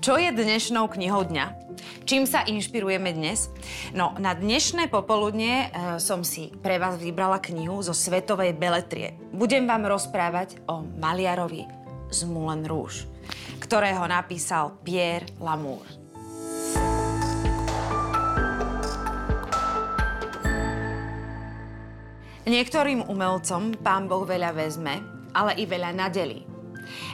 Čo je dnešnou knihou dňa? Čím sa inšpirujeme dnes? No, na dnešné popoludne e, som si pre vás vybrala knihu zo svetovej beletrie. Budem vám rozprávať o maliarovi z Moulin Rouge, ktorého napísal Pierre Lamour. Niektorým umelcom pán Boh veľa vezme, ale i veľa nadelí.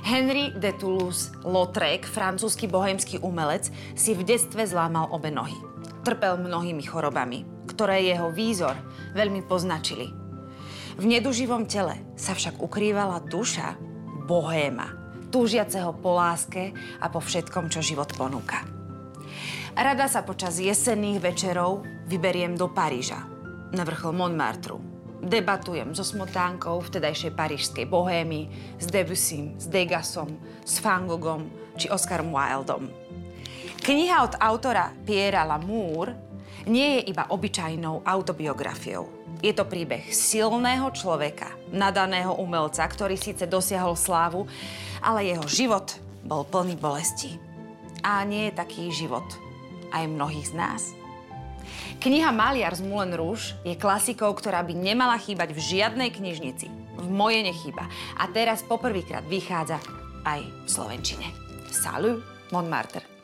Henry de Toulouse-Lautrec, francúzsky bohemský umelec, si v detstve zlámal obe nohy. Trpel mnohými chorobami, ktoré jeho výzor veľmi poznačili. V neduživom tele sa však ukrývala duša bohéma, túžiaceho po láske a po všetkom, čo život ponúka. Rada sa počas jesenných večerov vyberiem do Paríža, na vrchol Montmartru, debatujem so Smotánkou vtedajšej parížskej bohémy, s Debussym, s Degasom, s Fangogom či Oscarom Wildom. Kniha od autora Pierre Lamour nie je iba obyčajnou autobiografiou. Je to príbeh silného človeka, nadaného umelca, ktorý síce dosiahol slávu, ale jeho život bol plný bolesti. A nie je taký život aj mnohých z nás. Kniha Maliar z Moulin Rouge je klasikou, ktorá by nemala chýbať v žiadnej knižnici. V moje nechýba. A teraz poprvýkrát vychádza aj v Slovenčine. Salut, Montmartre.